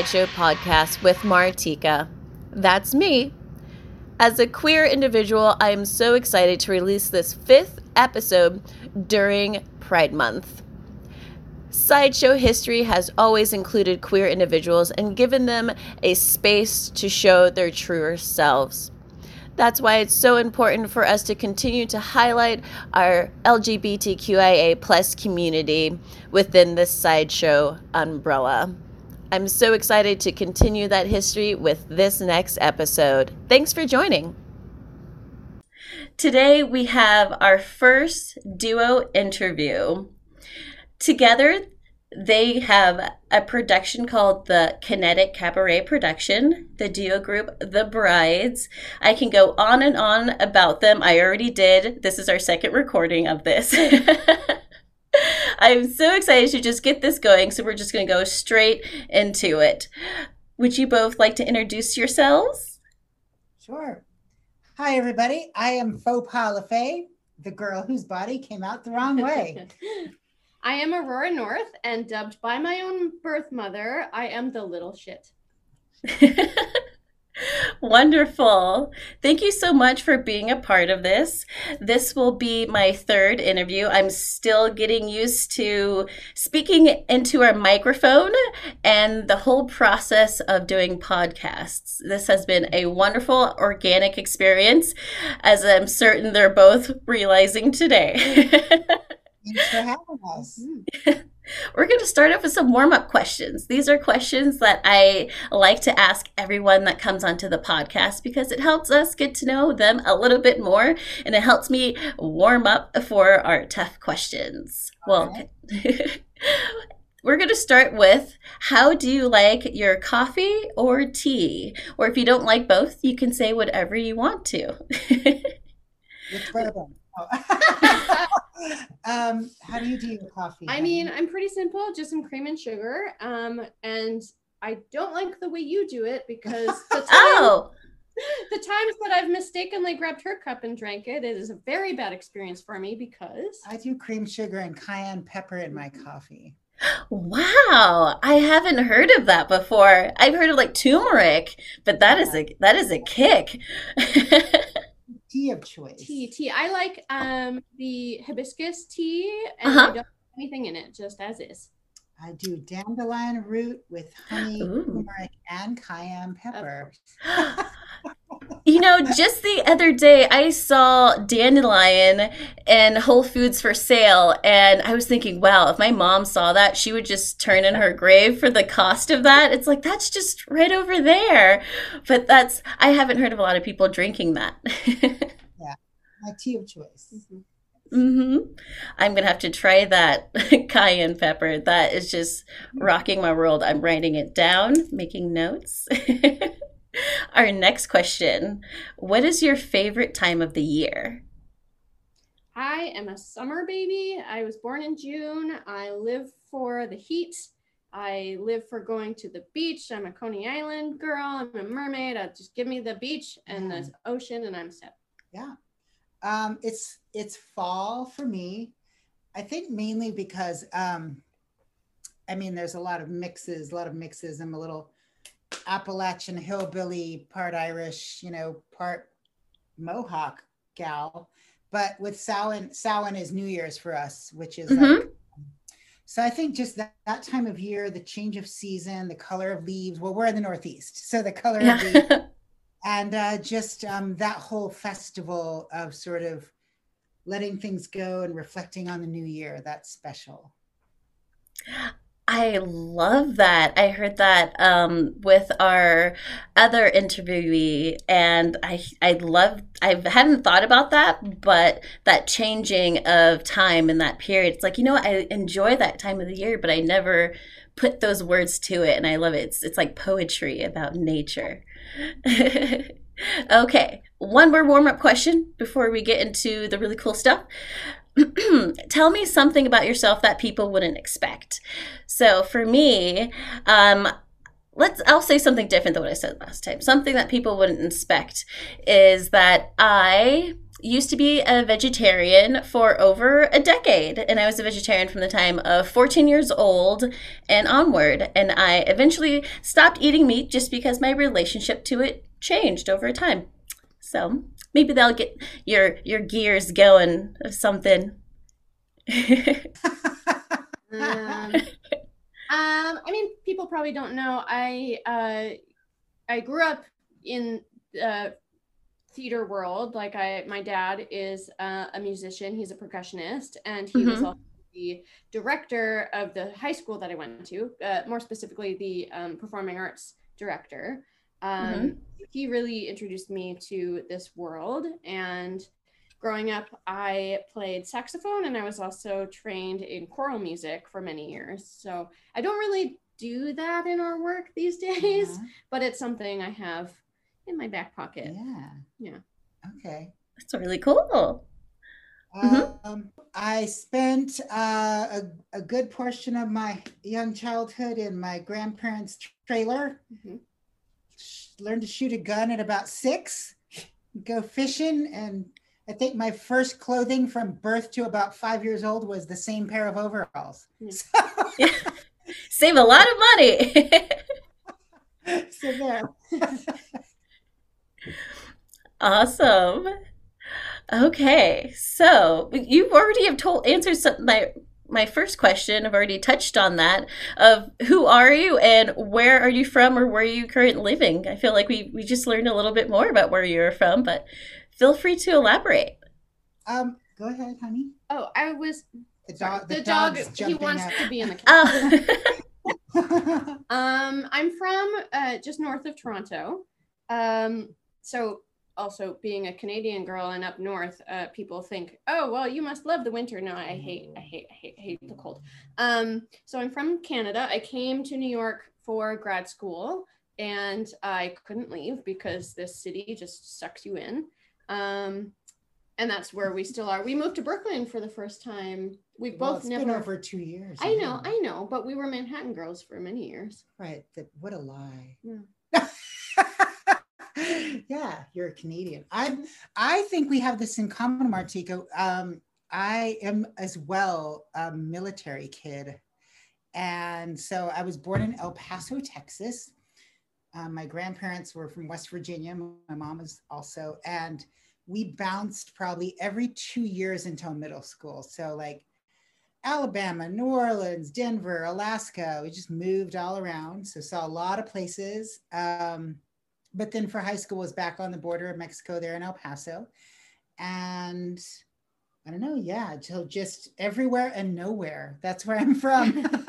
Sideshow podcast with Martika. That's me. As a queer individual, I am so excited to release this fifth episode during Pride Month. Sideshow history has always included queer individuals and given them a space to show their truer selves. That's why it's so important for us to continue to highlight our LGBTQIA plus community within this sideshow umbrella. I'm so excited to continue that history with this next episode. Thanks for joining. Today we have our first duo interview. Together, they have a production called the Kinetic Cabaret Production, the duo group The Brides. I can go on and on about them. I already did. This is our second recording of this. I'm so excited to just get this going, so we're just going to go straight into it. Would you both like to introduce yourselves? Sure. Hi, everybody. I am Faux Pas LaFay, the girl whose body came out the wrong way. I am Aurora North, and dubbed by my own birth mother, I am the little shit. Wonderful. Thank you so much for being a part of this. This will be my third interview. I'm still getting used to speaking into our microphone and the whole process of doing podcasts. This has been a wonderful organic experience, as I'm certain they're both realizing today. Thanks for having us. We're going to start off with some warm up questions. These are questions that I like to ask everyone that comes onto the podcast because it helps us get to know them a little bit more and it helps me warm up for our tough questions. All well, right. we're going to start with how do you like your coffee or tea? Or if you don't like both, you can say whatever you want to. With bourbon. um, how do you do your coffee? I mean, I'm pretty simple, just some cream and sugar. Um, and I don't like the way you do it because the time, oh. the times that I've mistakenly grabbed her cup and drank it, it is a very bad experience for me because I do cream sugar and cayenne pepper in my coffee. Wow, I haven't heard of that before. I've heard of like turmeric, but that is a that is a kick. Tea of choice? Tea, tea. I like um the hibiscus tea, and uh-huh. I don't have anything in it, just as is. I do dandelion root with honey, turmeric, and cayenne pepper. you know, just the other day I saw dandelion in Whole Foods for sale, and I was thinking, wow, if my mom saw that, she would just turn in her grave for the cost of that. It's like that's just right over there. But that's I haven't heard of a lot of people drinking that. yeah, my tea of choice. Mm-hmm. Mm-hmm. I'm gonna have to try that cayenne pepper. That is just rocking my world. I'm writing it down, making notes. Our next question What is your favorite time of the year? I am a summer baby. I was born in June. I live for the heat. I live for going to the beach. I'm a Coney Island girl. I'm a mermaid. I just give me the beach and the mm. ocean, and I'm set. Yeah, um, it's it's fall for me. I think mainly because um, I mean, there's a lot of mixes, a lot of mixes. I'm a little Appalachian hillbilly, part Irish, you know, part Mohawk gal. But with Samhain, Samhain is New Year's for us, which is mm-hmm. like, so I think just that, that time of year, the change of season, the color of leaves. Well, we're in the Northeast, so the color yeah. of leaves, and uh, just um, that whole festival of sort of letting things go and reflecting on the new year. That's special. I love that. I heard that um, with our other interviewee, and I I love. I hadn't thought about that, but that changing of time in that period. It's like you know I enjoy that time of the year, but I never put those words to it, and I love it. It's it's like poetry about nature. okay, one more warm up question before we get into the really cool stuff. tell me something about yourself that people wouldn't expect. So for me, um, let's I'll say something different than what I said last time. Something that people wouldn't expect is that I used to be a vegetarian for over a decade, and I was a vegetarian from the time of 14 years old and onward. And I eventually stopped eating meat just because my relationship to it changed over time. So maybe they'll get your your gears going of something. Um, um, I mean, people probably don't know. I uh, I grew up in the theater world. Like I, my dad is uh, a musician. He's a percussionist, and he was Mhm. also the director of the high school that I went to. Uh, more specifically, the um, performing arts director. Um, He really introduced me to this world, and growing up, I played saxophone and I was also trained in choral music for many years. So I don't really do that in our work these days, Uh-huh. but it's something I have in my back pocket. Yeah. Yeah. Okay. That's really cool. Mhm. Um, I spent uh, a, a good portion of my young childhood in my grandparents' trailer. Mhm. Learned to shoot a gun at about six, go fishing, and I think my first clothing from birth to about five years old was the same pair of overalls. Yeah. Hmm. So, Save a lot of money. so there. awesome. Okay, so you already have told answered some, my my first question. I've already touched on that of who are you and where are you from or where are you currently living. I feel like we we just learned a little bit more about where you're from, but feel free to elaborate. Um, go ahead, honey. Oh, I was The dog. the, The, dog. dog's He wants up. to be in the camera. Oh. Um, I'm from uh, just north of Toronto. Um, so also being a Canadian girl and up north, uh, people think, oh well, you must love the winter. No, I hate, I hate, I hate, hate the cold. Um, so I'm from Canada. I came to New York for grad school, and I couldn't leave because this city just sucks you in. Um, and that's where we still are. We moved to Brooklyn for the first time. We well, both it's never. been over two years. I know. I know, but we were Manhattan girls for many years. Right. That what a lie. Yeah. You're a Canadian. I I think we have this in common, Martika. Um, I am as well a military kid. And so I was born in El Paso, Texas. Um, my grandparents were from West Virginia. My mom was also, and we bounced probably every two years until middle school. So like Alabama, New Orleans, Denver, Alaska. We just moved all around. So saw a lot of places. Um, but then for high school was back on the border of Mexico there in El Paso. And I don't know, yeah, till just everywhere and nowhere. That's where I'm from.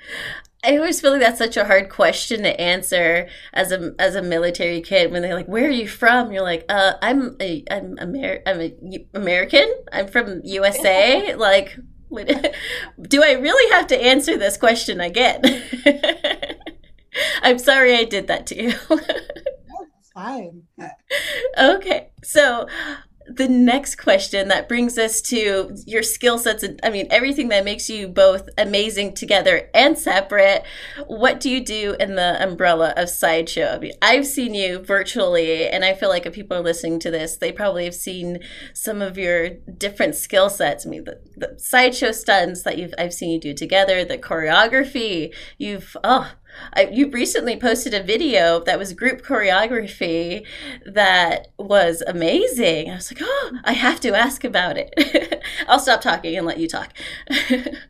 I always feel like that's such a hard question to answer as a as a military kid when they're like, "Where are you from?" You're like, "Uh, I'm a I'm Amer- I'm a U- American. I'm from USA." like, what- do I really have to answer this question again? I'm sorry I did that to you. That's fine. okay, so the next question that brings us to your skill sets and I mean everything that makes you both amazing together and separate. What do you do in the umbrella of sideshow? I mean, I've seen you virtually, and I feel like if people are listening to this, they probably have seen some of your different skill sets. I mean, the, the sideshow stunts that you've I've seen you do together, the choreography. You've oh. I, you recently posted a video that was group choreography that was amazing. I was like, oh, I have to ask about it. I'll stop talking and let you talk.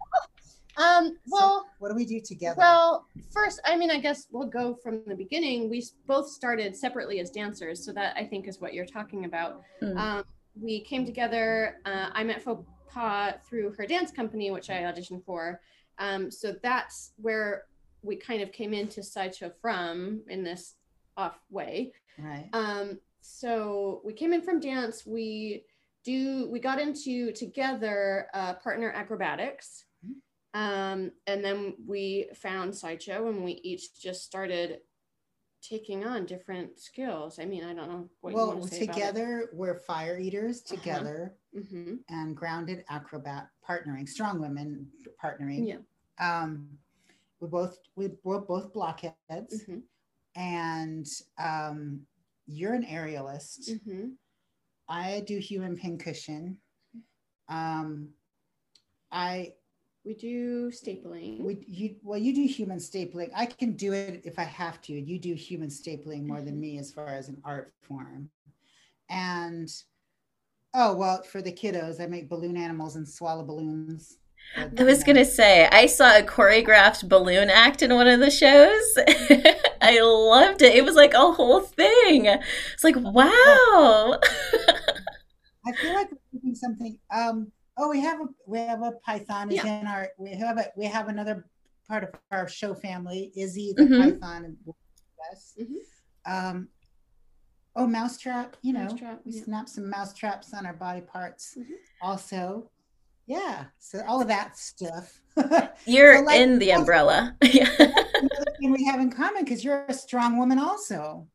Um, So well, what do we do together? well, first, I mean, I guess we'll go from the beginning. We both started separately as dancers, so that I think is what you're talking about. Mm. Um, we came together. Uh, I met Faux Pas through her dance company, which I auditioned for. Um, so that's where we kind of came into sideshow from in this off way. right. Um, so we came in from dance. We do we got into together uh, partner acrobatics, um, and then we found sideshow, and we each just started taking on different skills. I mean, I don't know what you well, want to say together we're fire eaters Uh-huh. together About it. hmm and grounded acrobat partnering, strong women partnering. Yeah. Um, we both we we're both blockheads, hmm and um, you're an aerialist. hmm I do human pincushion. Um, I We do stapling. would you well you do human stapling. I can do it if I have to. You do human stapling more than me as far as an art form. And oh well, for the kiddos, I make balloon animals and swallow balloons. I was gonna say I saw a choreographed balloon act in one of the shows. I loved it. It was like a whole thing. It's like wow. I feel like we're doing something. Um, oh, we have a we have a python Yeah. in our we have a we have another part of our show family. Izzy the Mhm. python and us. Mhm. Um, oh, mousetrap. You know, Mousetrap, we yeah. snap some mouse traps on our body parts. Mhm. Also, yeah. So all of that stuff. You're So, like, in the umbrella. Yeah. Another thing we have in common because you're a strong woman also.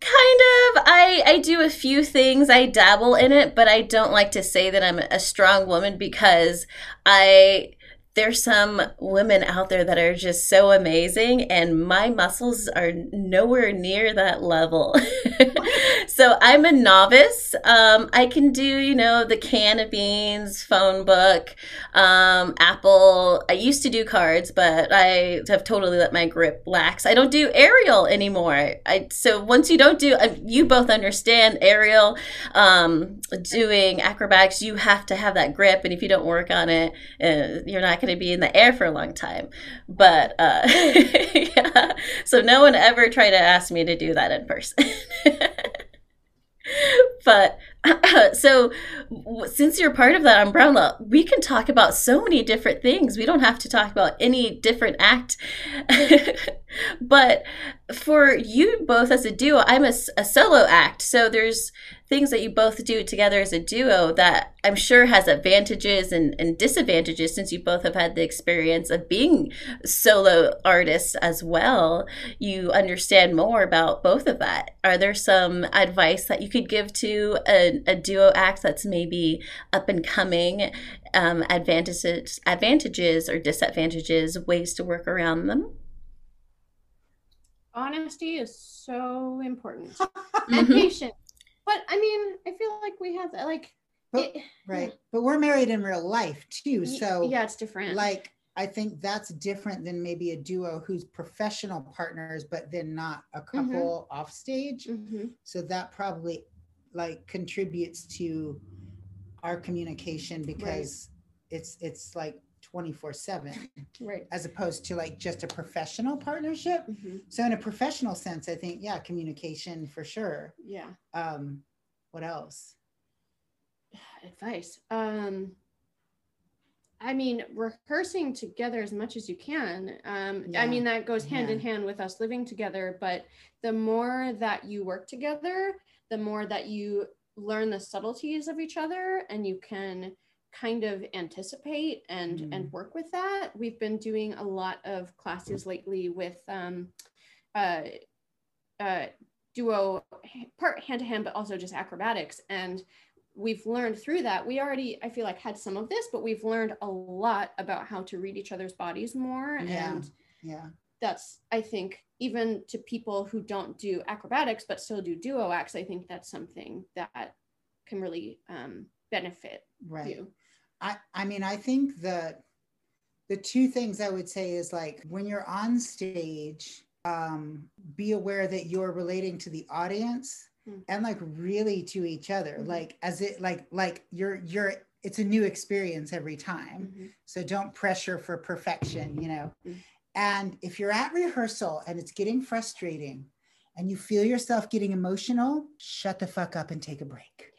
Kind of. I I do a few things. I dabble in it, but I don't like to say that I'm a strong woman because I there's some women out there that are just so amazing and my muscles are nowhere near that level. so I'm a novice. Um, I can do, you know, the can of beans, phone book, um, Apple. I used to do cards, but I have totally let my grip lax. I don't do aerial anymore. I so once you don't do, uh, you both understand aerial, um, doing acrobatics. You have to have that grip, and if you don't work on it, uh, you're not going to be in the air for a long time. But uh, yeah, so no one ever tried to ask me to do that in person. but so since you're part of that umbrella we can talk about so many different things we don't have to talk about any different act but for you both as a duo i'm a solo act so there's things that you both do together as a duo that i'm sure has advantages and, and disadvantages since you both have had the experience of being solo artists as well you understand more about both of that. Are there some advice that you could give to a, a duo act that's maybe up and coming, um, advantages, advantages or disadvantages, ways to work around them? Honesty is so important. And patience. But I mean, I feel like we have that like But- it- Right. But we're married in real life too. So yeah, it's different. like I think that's different than maybe a duo who's professional partners, but then not a couple off stage. Mhm. So that probably like contributes to our communication because it's it's like 24 7 right. as opposed to like just a professional partnership. Mhm. So in a professional sense, I think, yeah, communication for sure. Yeah. Um, what else? Advice. Um I mean, rehearsing together as much as you can. Um, I mean, that goes hand in hand with us living together. But the more that you work together, the more that you learn the subtleties of each other and you can kind of anticipate and Mm. and work with that. We've been doing a lot of classes lately with um, uh, uh, duo part hand to hand, but also just acrobatics. And we've learned through that. We already, I feel like, had some of this, but we've learned a lot about how to read each other's bodies more. Yeah. And Yeah. that's, I think, even to people who don't do acrobatics but still do duo acts, I think that's something that can really um, benefit Right. you. I, I mean, I think that the two things I would say is like when you're on stage, um, be aware that you're relating to the audience Mm. and like really to each other. Mhm. Like as it like like you're you're it's a new experience every time. Mhm. So don't pressure for perfection, you know. Mm. And if you're at rehearsal and it's getting frustrating and you feel yourself getting emotional, shut the fuck up and take a break.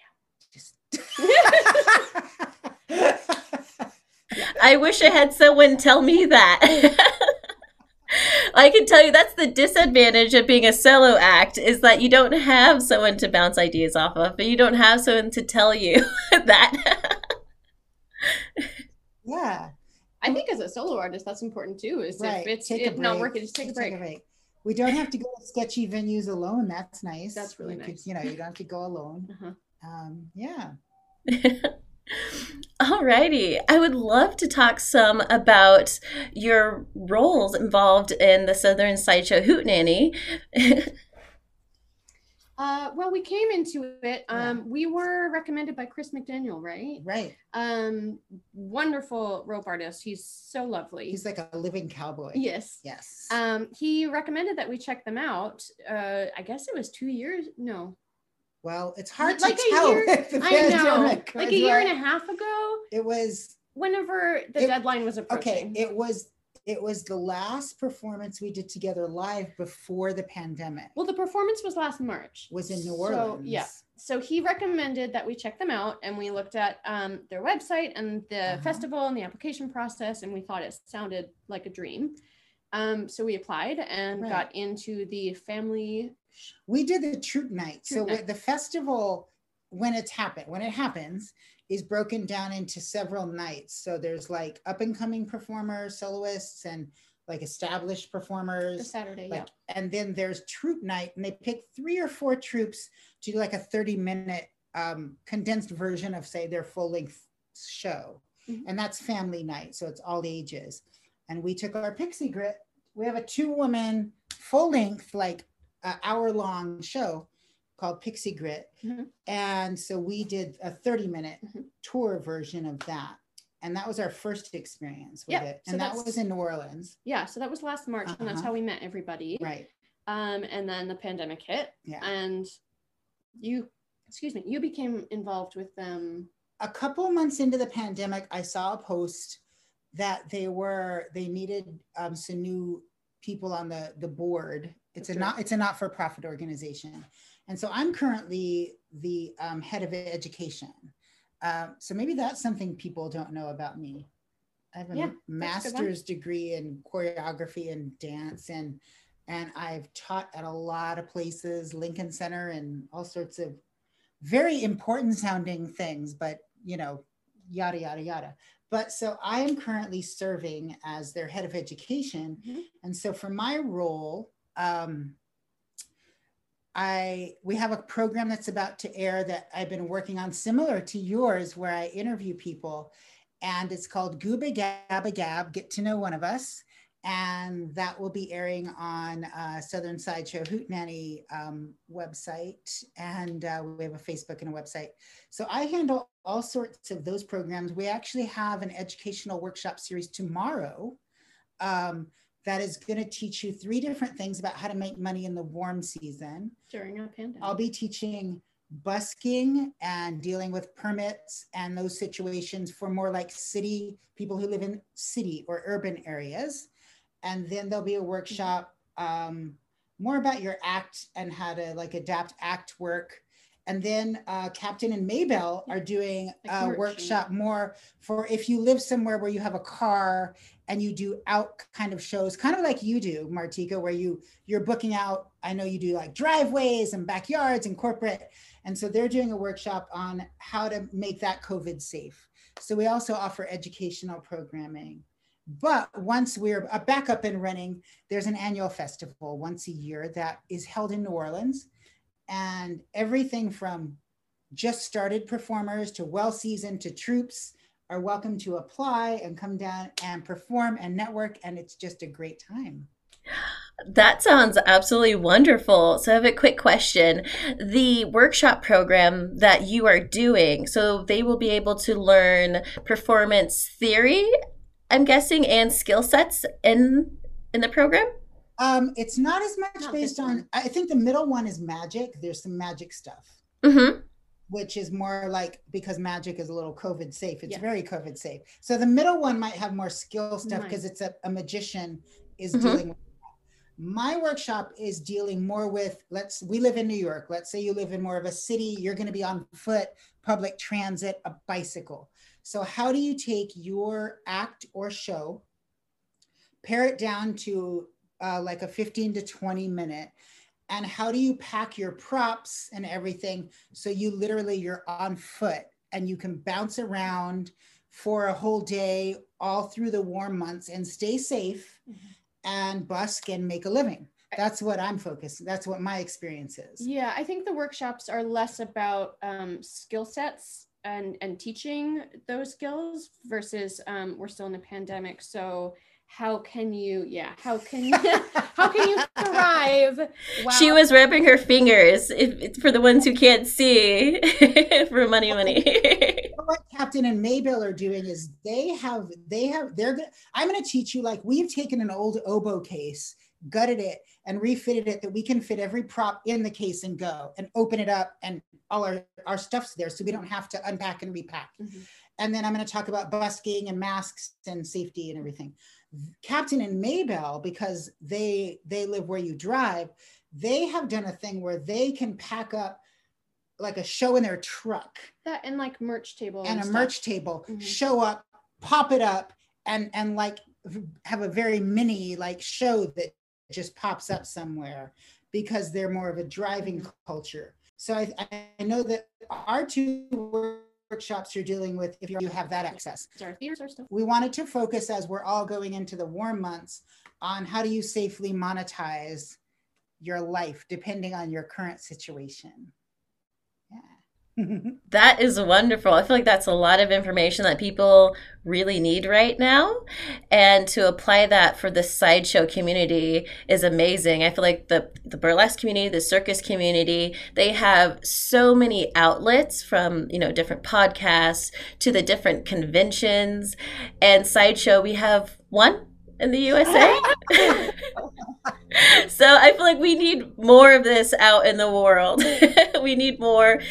I wish I had someone tell me that. I can tell you that's the disadvantage of being a solo act is that you don't have someone to bounce ideas off of, but you don't have someone to tell you that. yeah. I think as a solo artist, that's important too. Is Right. if it's Take a it, not working, just take a Just break. We don't have to go to sketchy venues alone. That's nice. That's really You could- nice. you know, you don't have to go alone. Uh-huh. Um, yeah. Alrighty. I would love to talk some about your roles involved in the Southern Sideshow Hootenanny. Uh, well, we came into it. Yeah. Um, we were recommended by Chris McDaniel, right? Right. Um, wonderful rope artist. He's so lovely. He's like a living cowboy. yes. Yes. Um, he recommended that we check them out. Uh, I guess it was two years. No, well, it's hard like to tell year- I know, like a year and a half ago. It was Whenever the It- deadline was approaching. okay. It was it was the last performance we did together live before the pandemic. well, the performance was last March. Was in New So, Orleans. yeah. so he recommended that we check them out and we looked at um, their website and the Uh-huh. festival and the application process and we thought it sounded like a dream um, so we applied and Right. got into the family we did the troupe night. So night. the festival when it's happened when it happens is broken down into several nights. So there's like up and coming performers soloists and like established the performers saturday like yeah and then there's troupe night and they pick three or four troupes to do like a 30 minute um, condensed version of say their full length show. Mhm. and that's family night so it's all ages. And we took our pixie grit we have a two woman full length like uh, hour long show called pixie grit Mhm. and so we did a 30 minute Mhm. tour version of that and that was our first experience with Yeah, it so and that was in new orleans yeah so that was last march and that's Uh-huh. how we met everybody right um, and then the pandemic hit yeah and you excuse me you became involved with them a couple months into the pandemic, I saw a post that they were they needed um, some new people on the the board. It's a That's not it's a not for profit organization, and so I'm currently the um, head of education. Um, so maybe that's something people don't know about me. I have a Yeah, that's a good one. master's degree in choreography and dance, and and I've taught at a lot of places, Lincoln Center, and all sorts of very important sounding things, but you know, yada, yada, yada. But so I am currently serving as their head of education. Mhm. And so for my role, um, I we have a program that's about to air that I've been working on similar to yours where I interview people and it's called Gooba Gabba Gab, Get to Know One of Us. And that will be airing on uh, Southern Sideshow Hootenanny um, website. And uh, we have a Facebook and a website. So I handle all sorts of those programs. We actually have an educational workshop series tomorrow um, that is going to teach you three different things about how to make money in the warm season. during a pandemic I'll be teaching busking and dealing with permits and those situations for more like city people who live in city or urban areas. And then there'll be a workshop um, more about your act and how to like adapt act work. And then uh, Captain and Maybell are doing a workshop more for if you live somewhere where you have a car and you do out kind of shows, kind of like you do, Martika, where you you're booking out. I know you do like driveways and backyards and corporate, and so they're doing a workshop on how to make that COVID safe. So we also offer educational programming. But once we're uh, back up and running, there's an annual festival once a year that is held in New Orleans. And everything from just started performers to well seasoned to troupes are welcome to apply and come down and perform and network. And it's just a great time. That sounds absolutely wonderful. So I have a quick question. The workshop program that you are doing, so they will be able to learn performance theory, I'm guessing, and skill sets in in the program? Um, it's not as much Not based on. I think the middle one is magic. There's some magic stuff. Mm-hmm. Which is more like because magic is a little COVID safe. It's Yeah. very COVID safe. So the middle one might have more skill stuff because it's a, a magician is Mhm. dealing with. My workshop is dealing more with let's we live in New York. Let's say you live in more of a city, you're going to be on foot, public transit, a bicycle. So how do you take your act or show, pare it down to uh, like a 15 to 20 minute and how do you pack your props and everything so you literally you're on foot and you can bounce around for a whole day all through the warm months and stay safe Mhm. and busk and make a living that's what i'm focused that's what my experience is Yeah, I think the workshops are less about um, skill sets and and teaching those skills versus um, we're still in a pandemic. So how can you yeah how can you how can you thrive wow. she was rubbing her fingers if, for the ones who can't see for money money what captain and maybell are doing is they have they have they're gonna i'm gonna teach you like we've taken an old oboe case gutted it and refitted it that we can fit every prop in the case and go and open it up and all our, our stuff's there so we don't have to unpack and repack mm-hmm. and then i'm going to talk about busking and masks and safety and everything Captain and Maybell, because they they live where you drive, they have done a thing where they can pack up like a show in their truck. That and like merch table and, and a stuff. merch table. Mm-hmm. Show up, pop it up, and and like have a very mini like show that just pops up somewhere because they're more of a driving mm-hmm. culture. So I, I know that our two workshops you're dealing with if you have that access. We wanted to focus as we're all going into the warm months on how do you safely monetize your life depending on your current situation that is wonderful. I feel like that's a lot of information that people really need right now. And to apply that for the sideshow community is amazing. I feel like the, the burlesque community, the circus community, they have so many outlets from, you know, different podcasts to the different conventions. And sideshow, we have one in the USA. so I feel like we need more of this out in the world. we need more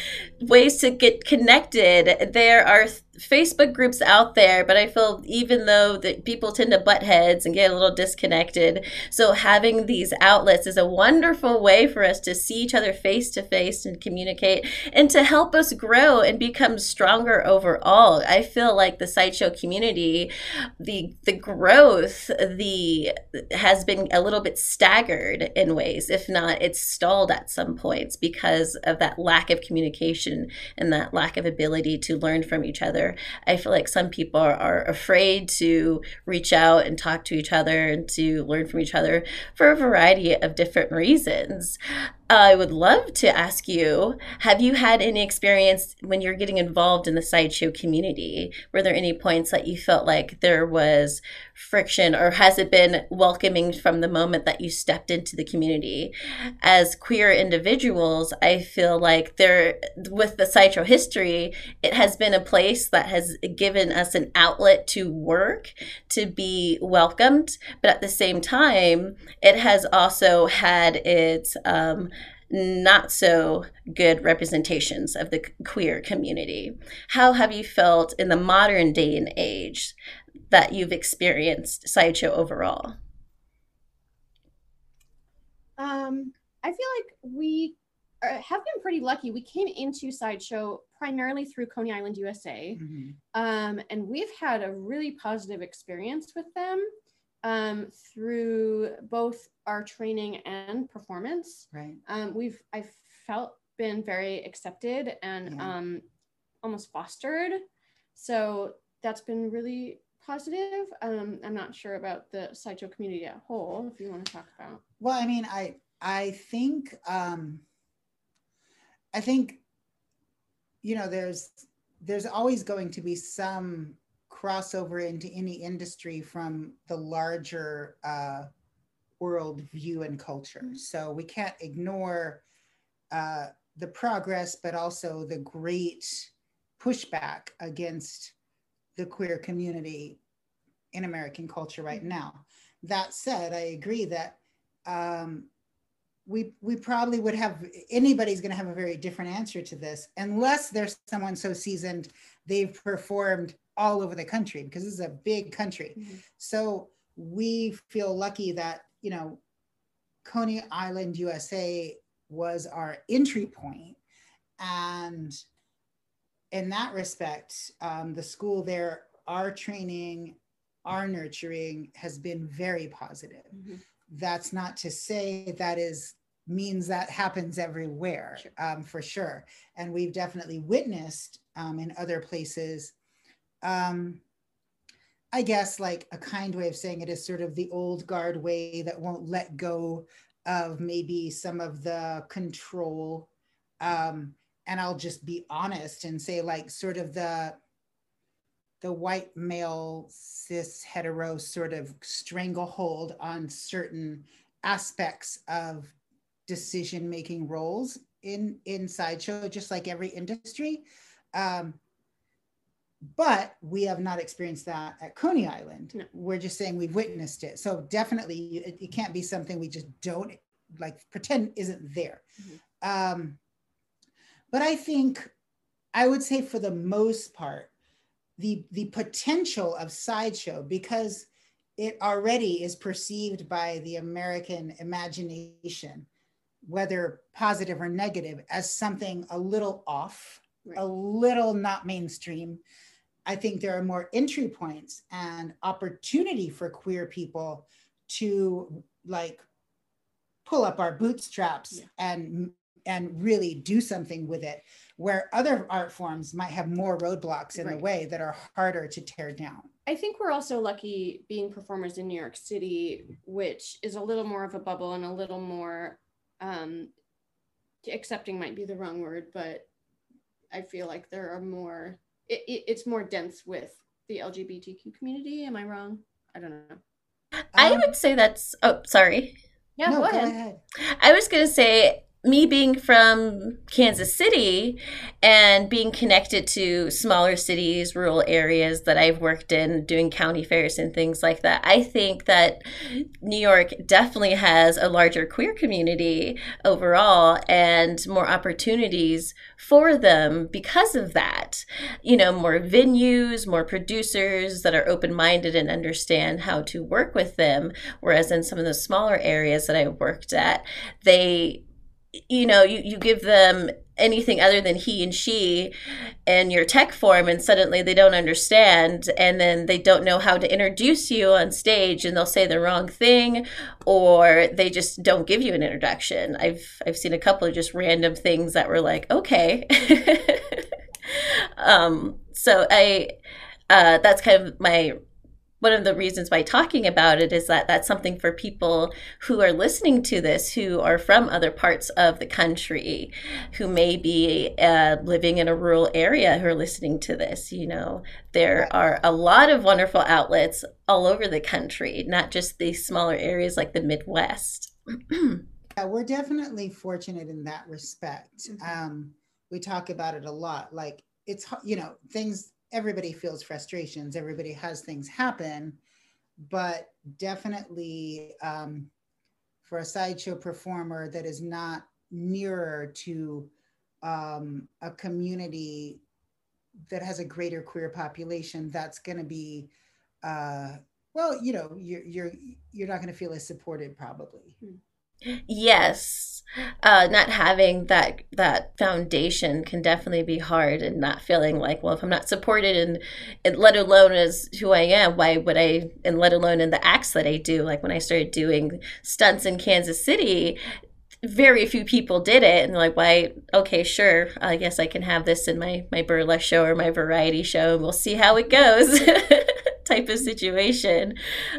ways to get connected. There are Facebook groups out there, but I feel even though that people tend to butt heads and get a little disconnected, so having these outlets is a wonderful way for us to see each other face to face and communicate and to help us grow and become stronger overall. I feel like the sideshow community, the the growth, the has been a little bit staggered in ways, if not it's stalled at some points because of that lack of communication and that lack of ability to learn from each other I feel like some people are, afraid to reach out and talk to each other and to learn from each other for a variety of different reasons. I would love to ask you have you had any experience when you're getting involved in the sideshow community? Were there any points that you felt like there was friction, or has it been welcoming from the moment that you stepped into the community? As queer individuals, I feel like there, with the sideshow history, it has been a place that has given us an outlet to work, to be welcomed, but at the same time, it has also had its um, not so good representations of the queer community. How have you felt in the modern day and age that you've experienced Sideshow overall? Um, I feel like we are, have been pretty lucky. We came into Sideshow primarily through Coney Island, USA, mm-hmm. um, and we've had a really positive experience with them um, through both our training and performance. Right. Um, we've I felt been very accepted and yeah. um, almost fostered. So that's been really positive. Um, I'm not sure about the sideshow community at whole. If you want to talk about. Well, I mean, I I think um, I think you know there's there's always going to be some crossover into any industry from the larger uh, world view and culture. Mm-hmm. So we can't ignore uh, the progress, but also the great pushback against the queer community in American culture right mm-hmm. now. That said, I agree that um, we we probably would have anybody's going to have a very different answer to this unless there's someone so seasoned they've performed all over the country because this is a big country. Mm-hmm. So we feel lucky that, you know, Coney Island, USA was our entry point. And in that respect, um, the school there, our training, our nurturing has been very positive. Mm-hmm. That's not to say that is means that happens everywhere sure. Um, for sure. And we've definitely witnessed um, in other places um, I guess like a kind way of saying it is sort of the old guard way that won't let go of maybe some of the control. Um, and I'll just be honest and say like sort of the the white male cis hetero sort of stranglehold on certain aspects of decision making roles in in sideshow just like every industry um, but we have not experienced that at coney island No. we're just saying we've witnessed it so definitely it, it can't be something we just don't like pretend isn't there um, but i think i would say for the most part the the potential of sideshow because it already is perceived by the american imagination whether positive or negative as something a little off Right. a little not mainstream i think there are more entry points and opportunity for queer people to like pull up our bootstraps Yeah. and and really do something with it where other art forms might have more roadblocks in the way that are harder to tear down I think we're also lucky being performers in New York City, which is a little more of a bubble and a little more um, accepting might be the wrong word, but I feel like there are more. It, it, it's more dense with the LGBTQ community. Am I wrong? I don't know. I Um, would say that's. Oh, sorry. Yeah, no, go ahead. I was going to say, me being from Kansas City and being connected to smaller cities, rural areas that I've worked in, doing county fairs and things like that, I think that New York definitely has a larger queer community overall and more opportunities for them because of that. You know, more venues, more producers that are open minded and understand how to work with them. Whereas in some of the smaller areas that I worked at, they you know you, you give them anything other than he and she in your tech form and suddenly they don't understand and then they don't know how to introduce you on stage and they'll say the wrong thing or they just don't give you an introduction. I've i've seen a couple of just random things that were like okay. Um so i uh that's kind of my one of the reasons by talking about it is that that's something for people who are listening to this who are from other parts of the country who may be uh, living in a rural area who are listening to this you know there are a lot of wonderful outlets all over the country not just these smaller areas like the midwest Yeah, we're definitely fortunate in that respect. Mhm. Um, we talk about it a lot. Like it's you know things. Everybody feels frustrations. Everybody has things happen, but definitely um, for a sideshow performer that is not nearer to um, a community that has a greater queer population, that's going to be uh, well, you know, you're you're you're not going to feel as supported probably. Yes. Uh not having that that foundation can definitely be hard and not feeling like well if i'm not supported and, and let alone as who i am why would i and let alone in the acts that i do like when i started doing stunts in kansas city very few people did it. And like why? Okay sure. I guess i can have this in my my burlesque show or my variety show and we'll see how it goes type of situation.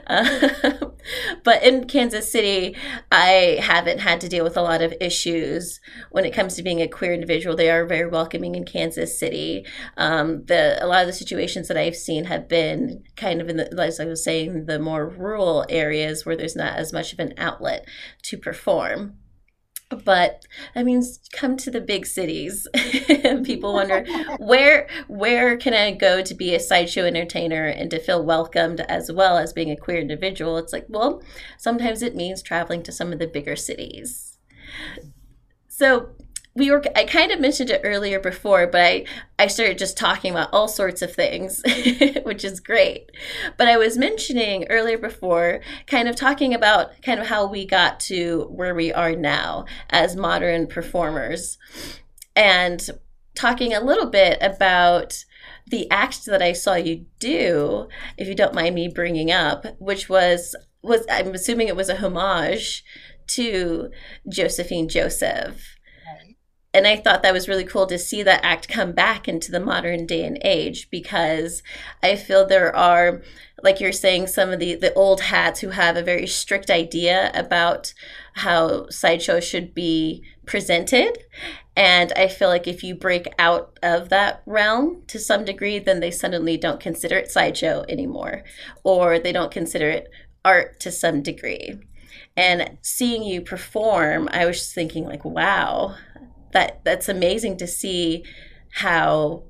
Uh, but in kansas city i haven't had to deal with a lot of issues when it comes to being a queer individual. They are very welcoming in kansas city. Um, the a lot of the situations that i've seen have been kind of in the as i was saying the more rural areas where there's not as much of an outlet to perform but I mean, come to the big cities. People wonder where where can I go to be a sideshow entertainer and to feel welcomed as well as being a queer individual? It's like, well, sometimes it means traveling to some of the bigger cities. So we were I kind of mentioned it earlier before, but I I started just talking about all sorts of things, which is great. But I was mentioning earlier before, kind of talking about kind of how we got to where we are now as modern performers and talking a little bit about the act that I saw you do, if you don't mind me bringing up, which was was I'm assuming it was a homage to Josephine Joseph. And I thought that was really cool to see that act come back into the modern day and age because I feel there are, like you're saying, some of the, the old hats who have a very strict idea about how sideshows should be presented. And I feel like if you break out of that realm to some degree, then they suddenly don't consider it sideshow anymore, or they don't consider it art to some degree. And seeing you perform, I was thinking, like, wow, that that's amazing to see how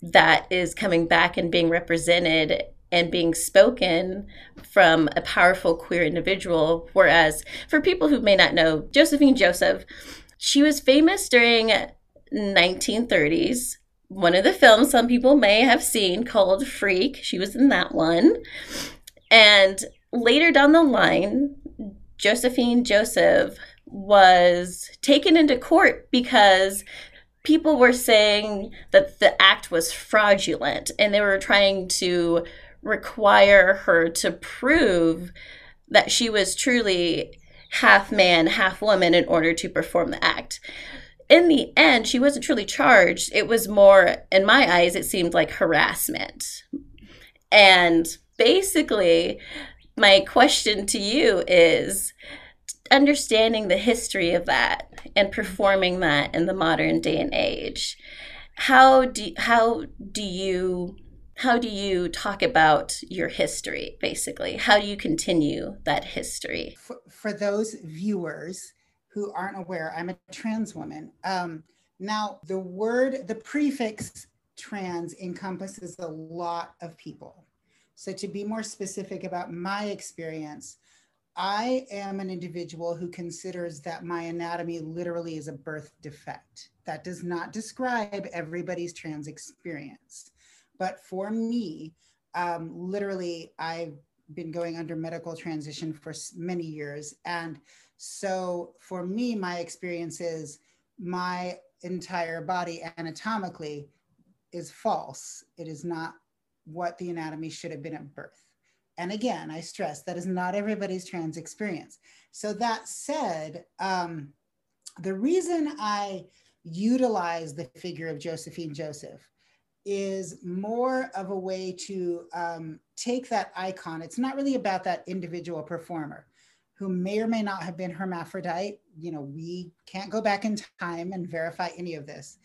that is coming back and being represented and being spoken from a powerful queer individual. Whereas for people who may not know, Josephine Joseph, she was famous during 1930s. One of the films some people may have seen called Freak. She was in that one. And later down the line, Josephine Joseph was taken into court because people were saying that the act was fraudulent and they were trying to require her to prove that she was truly half man, half woman in order to perform the act. In the end, she wasn't truly charged. It was more, in my eyes, it seemed like harassment. And basically, my question to you is understanding the history of that and performing that in the modern day and age how do how do you how do you talk about your history basically? How do you continue that history? For, for those viewers who aren't aware i'm a trans woman. Um, now the word the prefix trans encompasses a lot of people. So to be more specific about my experience i am an individual who considers that my anatomy literally is a birth defect that does not describe everybody's trans experience but for me, um, literally, I've been going under medical transition for many years. And so for me, my experience is my entire body anatomically is false. It is not what the anatomy should have been at birth. And again, I stress that is not everybody's trans experience. So that said, um, the reason I utilize the figure of Josephine Joseph is more of a way to um, take that icon. It's not really about that individual performer who may or may not have been hermaphrodite. You know, we can't go back in time and verify any of this.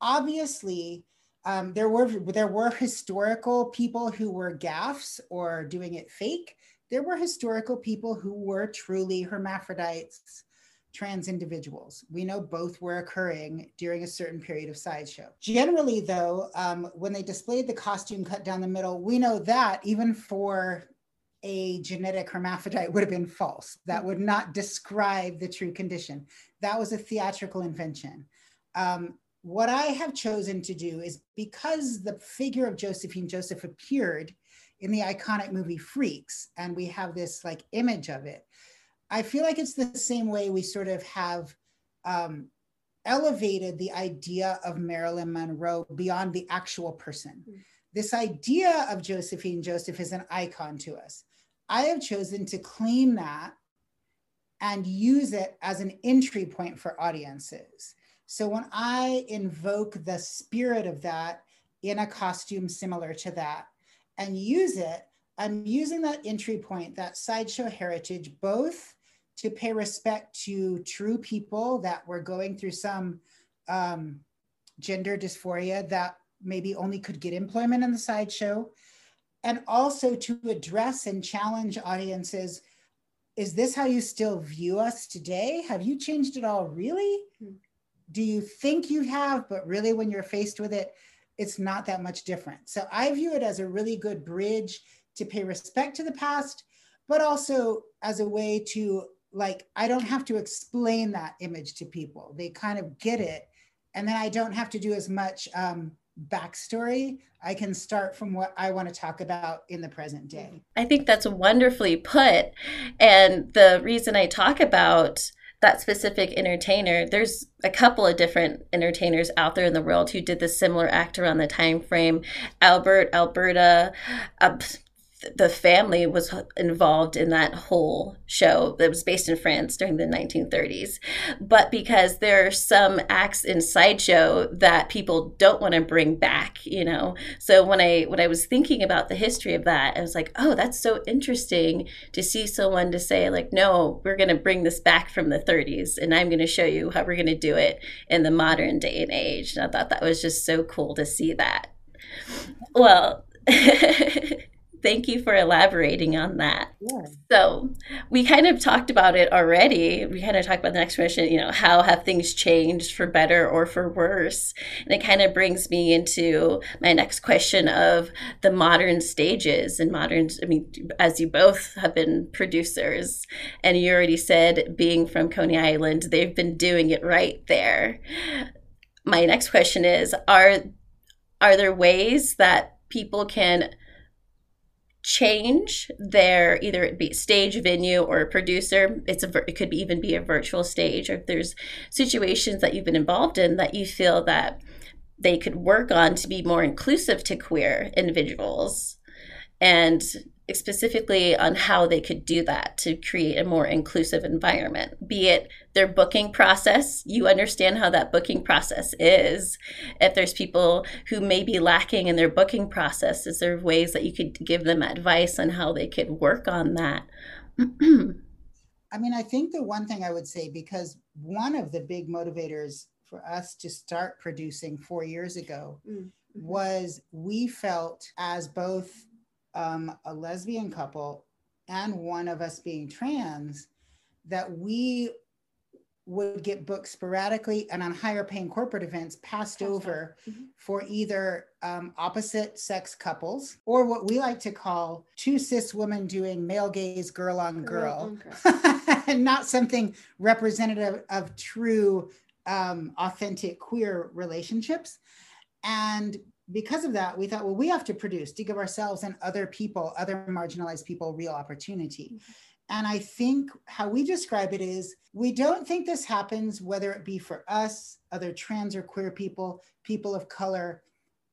Obviously, um, there were there were historical people who were gaffs or doing it fake. There were historical people who were truly hermaphrodites trans individuals. We know both were occurring during a certain period of sideshow. Generally, though, um, when they displayed the costume cut down the middle, we know that even for a genetic hermaphrodite would have been false. That would not describe the true condition. That was a theatrical invention. Um, what I have chosen to do is because the figure of Josephine Joseph appeared in the iconic movie Freaks, and we have this like image of it. I feel like it's the same way we sort of have um, elevated the idea of Marilyn Monroe beyond the actual person. Mm-hmm. This idea of Josephine Joseph is an icon to us. I have chosen to claim that and use it as an entry point for audiences. So when I invoke the spirit of that in a costume similar to that and use it, I'm using that entry point, that sideshow heritage, both to pay respect to true people that were going through some um, gender dysphoria that maybe only could get employment in the sideshow, and also to address and challenge audiences. Is this how you still view us today? Have you changed at all, really? Do you think you have, but really when you're faced with it, it's not that much different. So I view it as a really good bridge to pay respect to the past, but also as a way to like I don't have to explain that image to people. They kind of get it. And then I don't have to do as much um, backstory. I can start from what I want to talk about in the present day. I think that's wonderfully put. And the reason I talk about that specific entertainer, there's a couple of different entertainers out there in the world who did this similar act around the time frame. Albert, Alberta, uh, the family was involved in that whole show that was based in France during the 1930s. But because there are some acts in sideshow that people don't want to bring back, you know. So when I when I was thinking about the history of that, I was like, oh, that's so interesting to see someone to say like, no, we're going to bring this back from the 30s, and I'm going to show you how we're going to do it in the modern day and age. And I thought that was just so cool to see that. Well. Thank you for elaborating on that. Yeah. So, we kind of talked about it already. We kind of talked about the next question, you know, how have things changed for better or for worse? And it kind of brings me into my next question of the modern stages and modern, I mean, as you both have been producers, and you already said being from Coney Island, they've been doing it right there. My next question is are are there ways that people can change their either it be stage venue or producer. It's a it could even be a virtual stage or if there's situations that you've been involved in that you feel that they could work on to be more inclusive to queer individuals. And specifically on how they could do that to create a more inclusive environment, be it their booking process. You understand how that booking process is. If there's people who may be lacking in their booking process, is there ways that you could give them advice on how they could work on that? I mean, I think the one thing I would say, because one of the big motivators for us to start producing four years ago mm-hmm. was we felt as both um, a lesbian couple and one of us being trans that we would get booked sporadically and on higher paying corporate events passed over mm-hmm. for either um, opposite sex couples or what we like to call two cis women doing male gaze girl on girl, girl. and not something representative of true um, authentic queer relationships and because of that, we thought, well, we have to produce to give ourselves and other people, other marginalized people, real opportunity. Mm-hmm. And I think how we describe it is we don't think this happens, whether it be for us, other trans or queer people, people of color.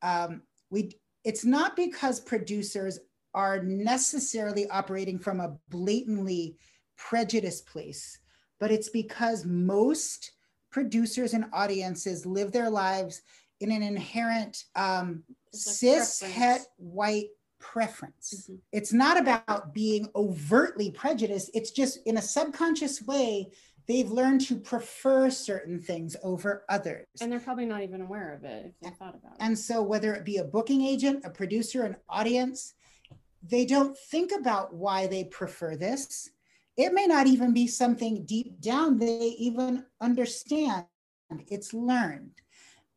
Um, we, it's not because producers are necessarily operating from a blatantly prejudiced place, but it's because most producers and audiences live their lives in an inherent um, cis het white preference. Mm-hmm. It's not about being overtly prejudiced. It's just in a subconscious way, they've learned to prefer certain things over others. And they're probably not even aware of it if they thought about it. And so, whether it be a booking agent, a producer, an audience, they don't think about why they prefer this. It may not even be something deep down they even understand. It's learned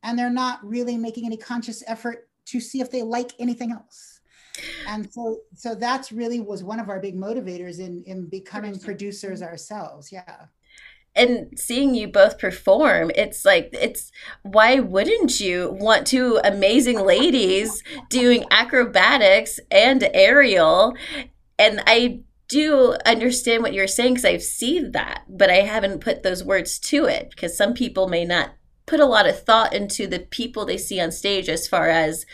and they're not really making any conscious effort to see if they like anything else. And so so that's really was one of our big motivators in in becoming producers. ourselves yeah. And seeing you both perform it's like it's why wouldn't you want two amazing ladies doing acrobatics and aerial? And i do understand what you're saying because I've seen that, but I haven't put those words to it because some people may not put a lot of thought into the people they see on stage as far as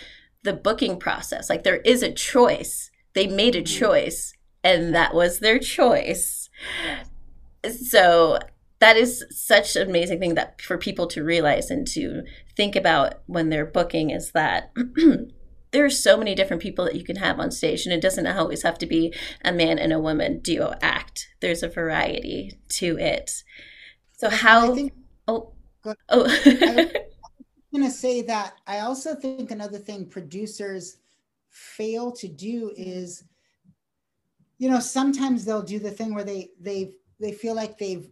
the booking process. Like there is a choice. They made a mm-hmm. choice, and that was their choice. So that is such an amazing thing that for people to realize and to think about when they're booking is that there are so many different people that you can have on stage and it doesn't always have to be a man and a woman duo act there's a variety to it so how think, oh Go oh. I'm going to say that I also think another thing producers fail to do is, you know, sometimes they'll do the thing where they they they feel like they've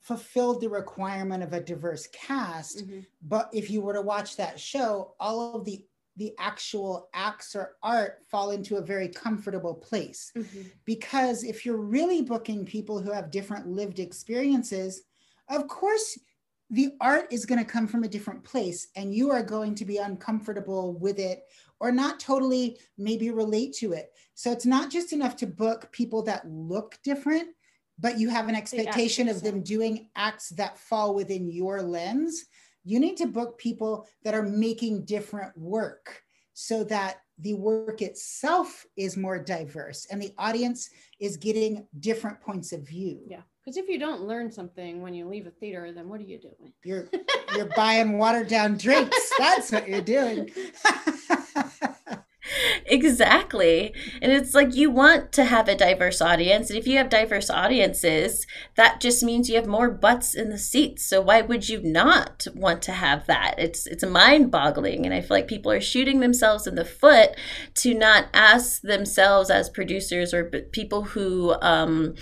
fulfilled the requirement of a diverse cast, mm-hmm. but if you were to watch that show, all of the the actual acts or art fall into a very comfortable place. Mm-hmm. Because if you're really booking people who have different lived experiences, of course the art is going to come from a different place and you are going to be uncomfortable with it or not totally maybe relate to it. So it's not just enough to book people that look different, but you have an expectation of them doing acts that fall within your lens. You need to book people that are making different work so that the work itself is more diverse and the audience is getting different points of view. Yeah. Because if you don't learn something when you leave a theater, then what are you doing? You're you're buying watered down drinks. That's what you're doing. exactly. And it's like you want to have a diverse audience. And if you have diverse audiences, that just means you have more butts in the seats. So why would you not want to have that? It's it's mind-boggling. And I feel like people are shooting themselves in the foot to not ask themselves as producers or people who um,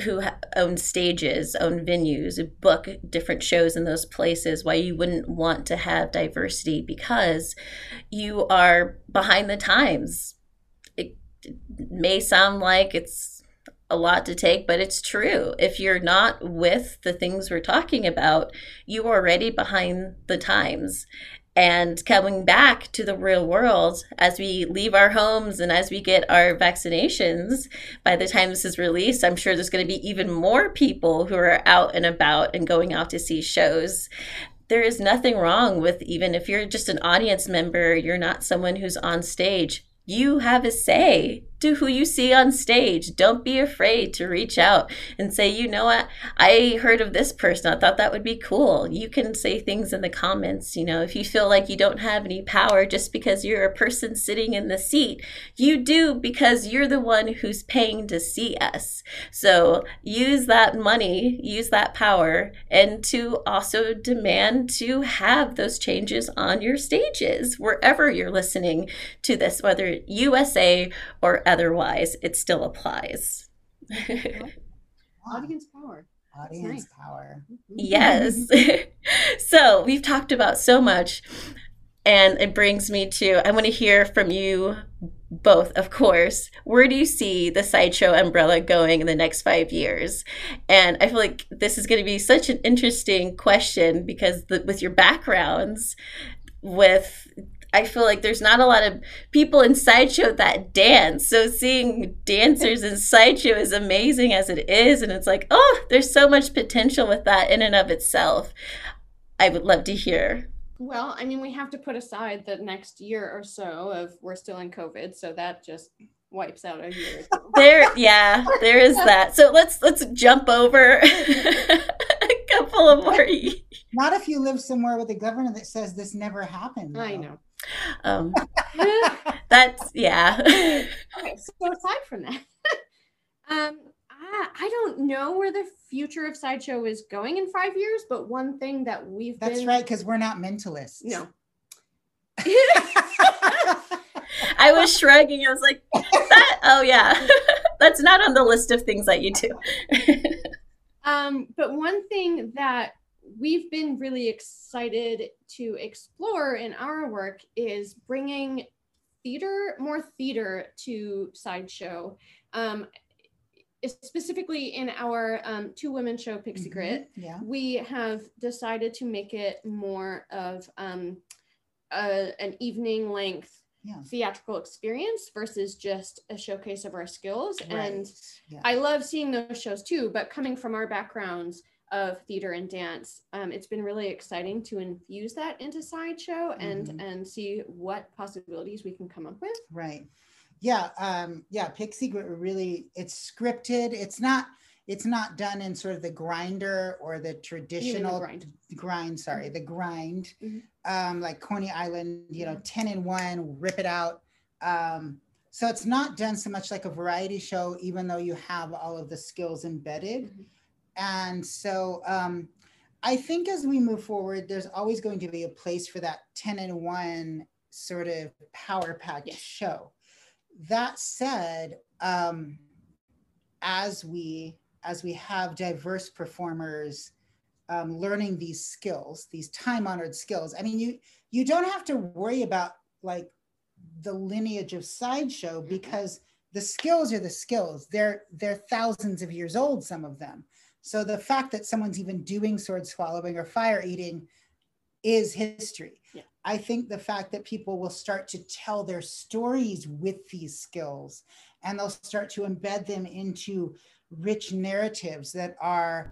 who own stages, own venues, book different shows in those places, why you wouldn't want to have diversity because you are behind the times. It may sound like it's a lot to take, but it's true. If you're not with the things we're talking about, you are already behind the times and coming back to the real world as we leave our homes and as we get our vaccinations by the time this is released i'm sure there's going to be even more people who are out and about and going out to see shows. There is nothing wrong with even if you're just an audience member you're not someone who's on stage you have a say to who you see on stage. Don't be afraid to reach out and say, you know what, I heard of this person. I thought that would be cool. You can say things in the comments. You know, if you feel like you don't have any power just because you're a person sitting in the seat, you do because you're the one who's paying to see us. So use that money, use that power, and to also demand to have those changes on your stages wherever you're listening to this, whether USA or otherwise, it still applies. Audience power. Audience nice. power. Mm-hmm. Yes. so we've talked about so much, and it brings me to I want to hear from you both, of course. Where do you see the sideshow umbrella going in the next five years? And I feel like this is going to be such an interesting question because the, with your backgrounds, with I feel like there's not a lot of people in sideshow that dance. So seeing dancers in sideshow is amazing as it is, and it's like, oh, there's so much potential with that in and of itself. I would love to hear. Well, I mean, we have to put aside the next year or so of we're still in COVID, so that just wipes out a year. there, yeah, there is that. So let's let's jump over a couple of more. Not if you live somewhere with a governor that says this never happened. Though. I know. Um, that's yeah. okay, so aside from that, um, I, I don't know where the future of sideshow is going in five years, but one thing that we've that's been... right because we're not mentalists. No. I was shrugging. I was like, that, oh yeah, that's not on the list of things that you do. um, but one thing that we've been really excited to explore in our work is bringing theater, more theater to Sideshow. Um, specifically in our um, two women show Pixie mm-hmm. Grit, yeah. we have decided to make it more of um, a, an evening length yeah. theatrical experience versus just a showcase of our skills. Right. And yeah. I love seeing those shows too, but coming from our backgrounds, of theater and dance um, it's been really exciting to infuse that into sideshow and mm-hmm. and see what possibilities we can come up with right yeah um yeah pixie really it's scripted it's not it's not done in sort of the grinder or the traditional the grind. grind sorry mm-hmm. the grind mm-hmm. um like coney island you know 10 in 1 rip it out um so it's not done so much like a variety show even though you have all of the skills embedded mm-hmm and so um, I think as we move forward, there's always going to be a place for that 10 in 1 sort of power packed yes. show. That said, um, as we as we have diverse performers um, learning these skills, these time honored skills, I mean, you you don't have to worry about like the lineage of sideshow mm-hmm. because the skills are the skills. They're they're thousands of years old, some of them. So the fact that someone's even doing sword swallowing or fire eating is history. Yeah. I think the fact that people will start to tell their stories with these skills and they'll start to embed them into rich narratives that are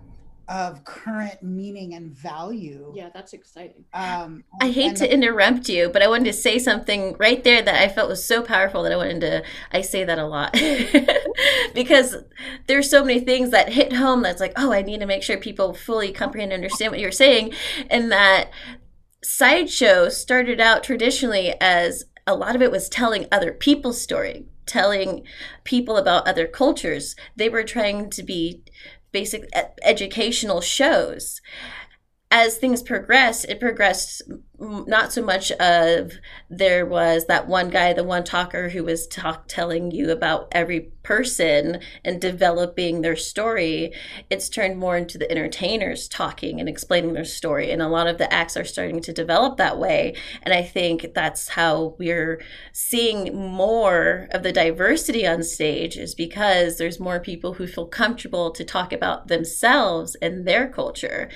of current meaning and value. Yeah, that's exciting. Um, I hate and- to interrupt you, but I wanted to say something right there that I felt was so powerful that I wanted to. I say that a lot because there's so many things that hit home that's like, oh, I need to make sure people fully comprehend and understand what you're saying. And that sideshow started out traditionally as a lot of it was telling other people's story, telling people about other cultures. They were trying to be basic educational shows. As things progressed, it progressed not so much of there was that one guy, the one talker who was talk telling you about every person and developing their story. It's turned more into the entertainers talking and explaining their story, and a lot of the acts are starting to develop that way. And I think that's how we're seeing more of the diversity on stage is because there's more people who feel comfortable to talk about themselves and their culture.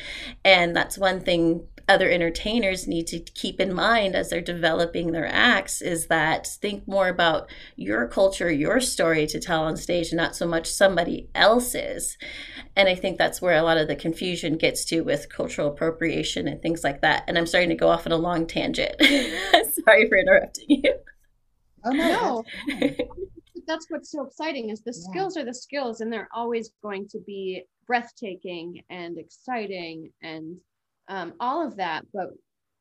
And that's one thing other entertainers need to keep in mind as they're developing their acts is that think more about your culture, your story to tell on stage, and not so much somebody else's. And I think that's where a lot of the confusion gets to with cultural appropriation and things like that. And I'm starting to go off on a long tangent. Sorry for interrupting you. Oh no, No. that's that's what's so exciting is the Yeah. skills are the skills and they're always going to be breathtaking and exciting and um, all of that but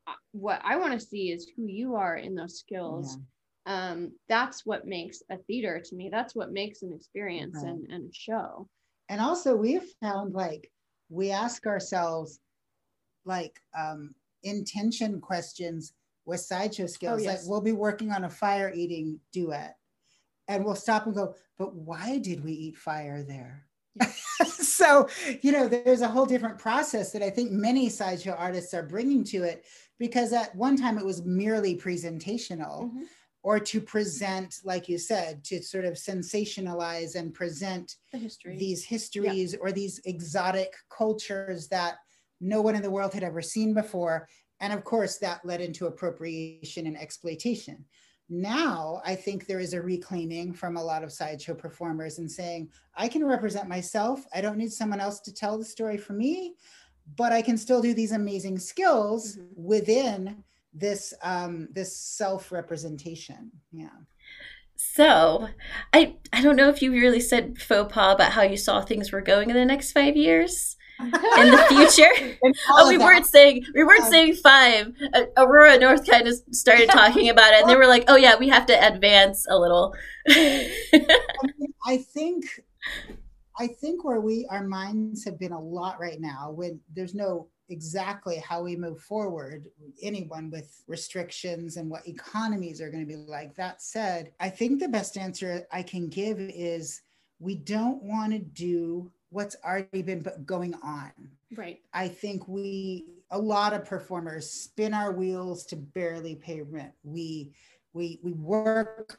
uh, what i want to see is who you are in those skills. Um, that's what makes a theater to me. That's what makes an experience Right. and, and a show. And also we've found like we ask ourselves like um intention questions with sideshow skills. Yes. like we'll be working on a fire eating duet and we'll stop and go but why did we eat fire there so you know there's a whole different process that i think many sideshow artists are bringing to it because at one time it was merely presentational Mhm. or to present like you said to sort of sensationalize and present the history these histories or these exotic cultures that no one in the world had ever seen before. And of course, that led into appropriation and exploitation. Now, I think there is a reclaiming from a lot of sideshow performers and saying, I can represent myself. I don't need someone else to tell the story for me, but I can still do these amazing skills Mhm. within this um, this self representation. Yeah. So, I I don't know if you really said faux pas about how you saw things were going in the next five years in the future. Oh, we weren't saying we weren't Um, saying five. Uh, Aurora North kind of started talking about it, and they were like, "Oh yeah, we have to advance a little." I mean, I think I think where we our minds have been a lot right now when there's no exactly how we move forward anyone with restrictions and what economies are going to be like that said i think the best answer i can give is we don't want to do what's already been going on. Right. I think we a lot of performers spin our wheels to barely pay rent. We we we work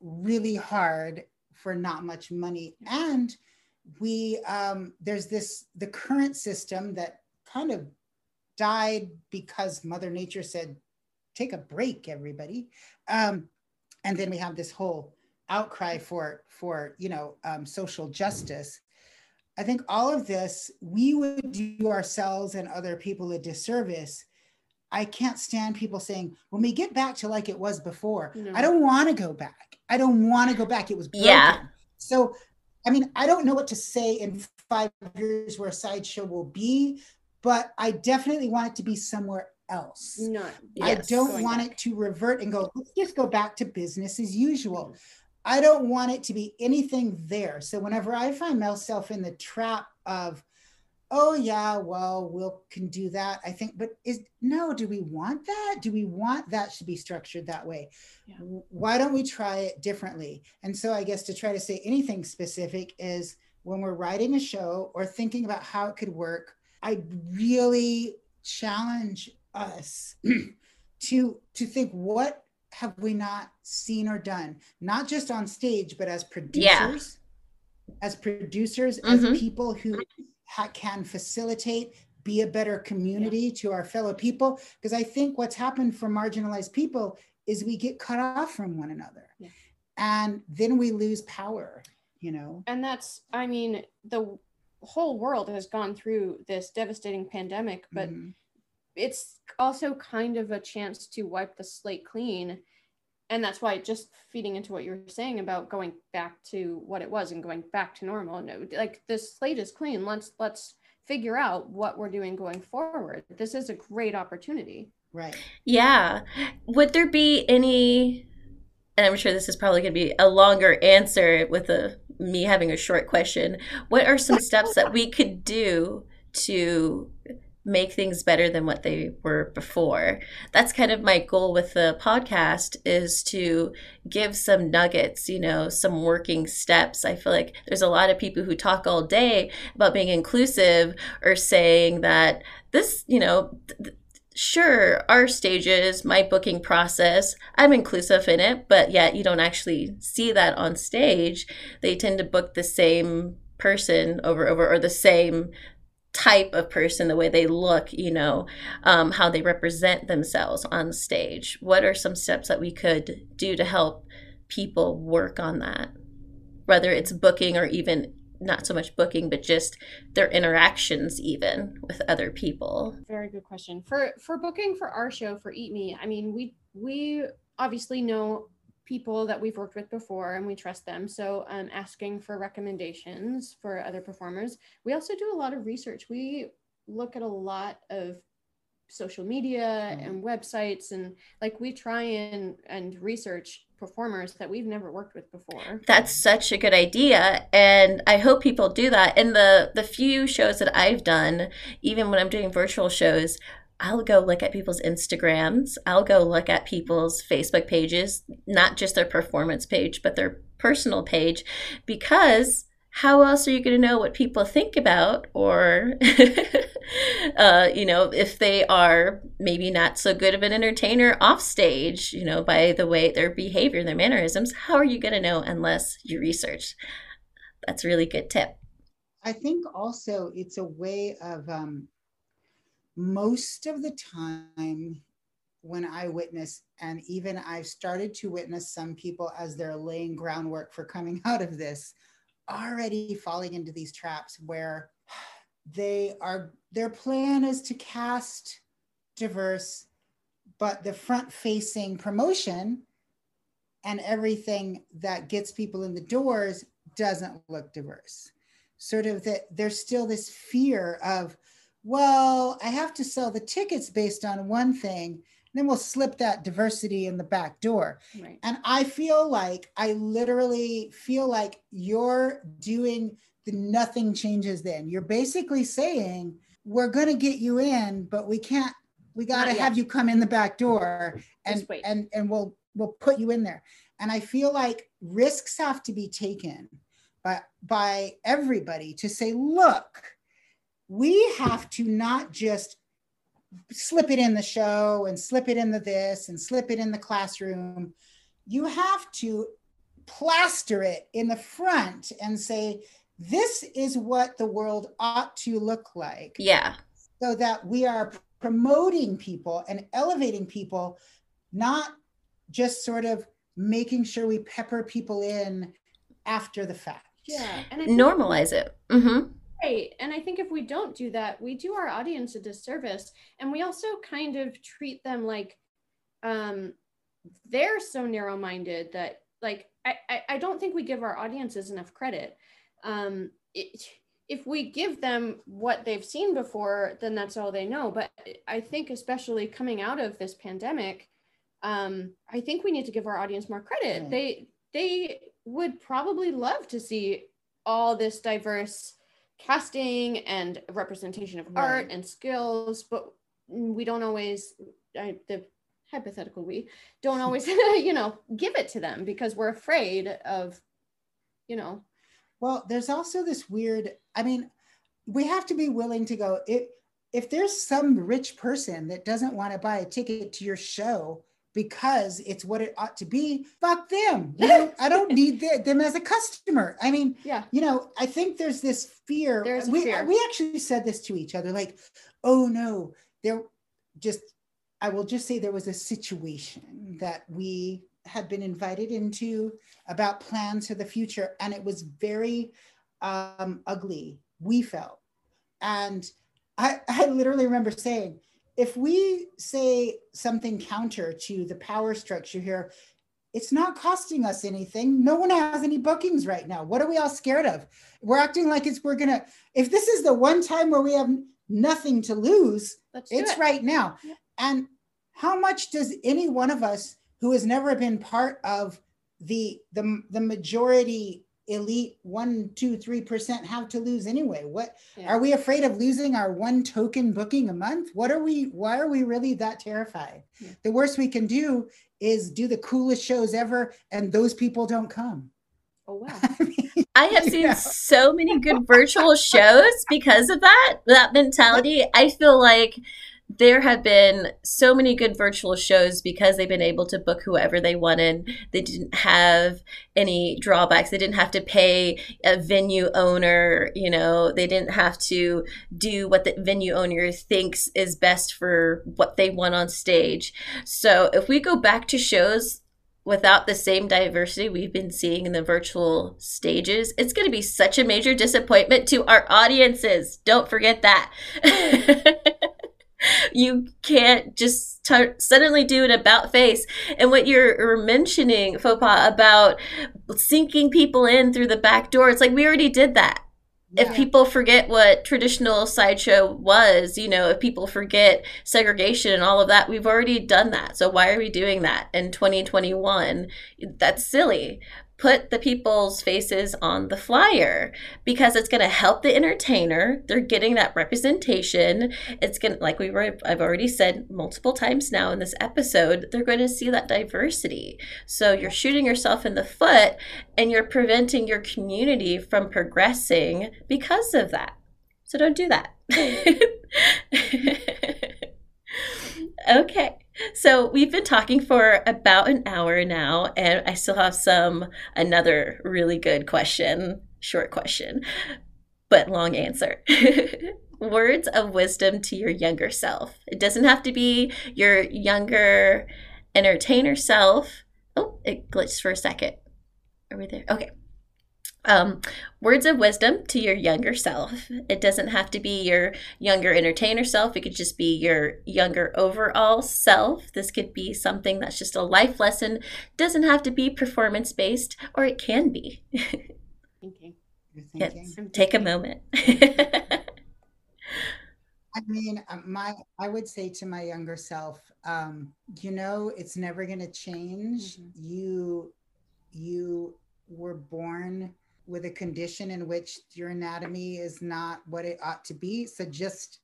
really hard for not much money. And we um there's this the current system that kind of died because mother nature said take a break everybody. Um and then we have this whole outcry for for you know um, social justice I think all of this, we would do ourselves and other people a disservice. I can't stand people saying, when we get back to like it was before, No. I don't want to go back. I don't want to go back. It was broken. Yeah. So, I mean, I don't know what to say in five years where a Sideshow will be, but I definitely want it to be somewhere else. not I don't want back. it to revert and go, let's just go back to business as usual. Mm. I don't want it to be anything there. So whenever I find myself in the trap of, oh yeah, well, we'll can do that. I think, but is no, do we want that? Do we want that to be structured that way? Yeah. Why don't we try it differently? And so I guess to try to say anything specific is when we're writing a show or thinking about how it could work, I really challenge us to to think what have we not seen or done not just on stage but as producers as producers Mhm. as people who ha- can facilitate be a better community to our fellow people because i think what's happened for marginalized people is we get cut off from one another Yeah. and then we lose power you know and that's i mean the whole world has gone through this devastating pandemic, but Mhm. it's also kind of a chance to wipe the slate clean. And that's why just feeding into what you were saying about going back to what it was and going back to normal. No, like the slate is clean. Let's let's figure out what we're doing going forward. This is a great opportunity. right. Yeah. Would there be any and I'm sure this is probably going to be a longer answer with a me having a short question. What are some steps that we could do to make things better than what they were before? That's kind of my goal with the podcast is to give some nuggets, you know, some working steps. I feel like there's a lot of people who talk all day about being inclusive or saying that this, you know, th- sure, our stages, my booking process, I'm inclusive in it, but yet you don't actually see that on stage. They tend to book the same person over over or the same type of person the way they look you know um, how they represent themselves on stage. What are some steps that we could do to help people work on that? Whether it's booking or even not so much booking but just their interactions even with other people. Very good question. For for booking for our show for Eat Me, I mean, we we obviously know people that we've worked with before and we trust them. So um, asking for recommendations for other performers. We also do a lot of research. We look at a lot of social media Mhm. and websites and like we try and and research performers that we've never worked with before. That's such a good idea, and I hope people do that. In the the few shows that I've done, even when I'm doing virtual shows, I'll go look at people's Instagrams. I'll go look at people's Facebook pages, not just their performance page, but their personal page, because how else are you going to know what people think about or uh, you know if they are maybe not so good of an entertainer off stage you know by the way their behavior their mannerisms? How are you going to know unless you research? That's a really good tip. I think also it's a way of um, most of the time when I witness, and even I've started to witness some people as they're laying groundwork for coming out of this, already falling into these traps where they are, their plan is to cast diverse, but the front facing promotion and everything that gets people in the doors doesn't look diverse. Sort of that there's still this fear of well i have to sell the tickets based on one thing then we'll slip that diversity in the back door. Right. and i feel like i literally feel like you're doing the nothing changes then. You're basically saying we're going to get you in but we can't we got to have you come in the back door and and and we'll we'll put you in there. And i feel like risks have to be taken by by everybody to say look we have to not just slip it in the show and slip it in the this and slip it in the classroom you have to plaster it in the front and say this is what the world ought to look like yeah so that we are promoting people and elevating people, not just sort of making sure we pepper people in after the fact. Yeah. And normalize it hmm Right. And I think if we don't do that, we do our audience a disservice. And we also kind of treat them like um, they're so narrow minded that, like, I, I, I don't think we give our audiences enough credit. Um, it, if we give them what they've seen before, then that's all they know. But I think, especially coming out of this pandemic, um, I think we need to give our audience more credit. Right. They they would probably love to see all this diverse casting and representation of art and skills, but we don't always. I, the hypothetical we don't always, you know, give it to them because we're afraid of, you know, Well, there's also this weird, I mean, we have to be willing to go, if, if there's some rich person that doesn't want to buy a ticket to your show because it's what it ought to be, fuck them. You know, I don't need the- them as a customer. I mean, yeah, you know, I think there's this fear. There's we, fear. we actually said this to each other, like, oh no, there just, I will just say there was a situation that we had been invited into about plans for the future, and it was very um, ugly we felt. And I, I literally remember saying, if we say something counter to the power structure here, it's not costing us anything. No one has any bookings right now. What are we all scared of? We're acting like it's we're gonna. If this is the one time where we have nothing to lose, it's it. right now. Yeah. And how much does any one of us who has never been part of the the the majority elite one two three percent have to lose anyway what yeah. are we afraid of losing our one token booking a month what are we why are we really that terrified yeah. the worst we can do is do the coolest shows ever and those people don't come oh wow I, mean, I have seen know. so many good virtual shows because of that that mentality i feel like there have been so many good virtual shows because they've been able to book whoever they wanted. They didn't have any drawbacks. They didn't have to pay a venue owner, you know, they didn't have to do what the venue owner thinks is best for what they want on stage. So if we go back to shows without the same diversity we've been seeing in the virtual stages, it's going to be such a major disappointment to our audiences. Don't forget that. you can't just t- suddenly do an about face. And what you're mentioning, Fopa, about sinking people in through the back door, it's like we already did that. Yeah. If people forget what traditional sideshow was, you know, if people forget segregation and all of that, we've already done that. So why are we doing that in 2021? That's silly put the people's faces on the flyer because it's going to help the entertainer. They're getting that representation. It's going to, like we were, I've already said multiple times now in this episode, they're going to see that diversity. So you're shooting yourself in the foot and you're preventing your community from progressing because of that. So don't do that. okay. So we've been talking for about an hour now, and I still have some another really good question, short question, but long answer. Words of wisdom to your younger self. It doesn't have to be your younger entertainer self. Oh, it glitched for a second. Are we there? Okay. Um, words of wisdom to your younger self. It doesn't have to be your younger entertainer self. It could just be your younger overall self. This could be something that's just a life lesson. It doesn't have to be performance based, or it can be. thinking. Yes. Take a moment. I mean, um, my I would say to my younger self, um, you know, it's never going to change. Mm-hmm. You you were born with a condition in which your anatomy is not what it ought to be. So just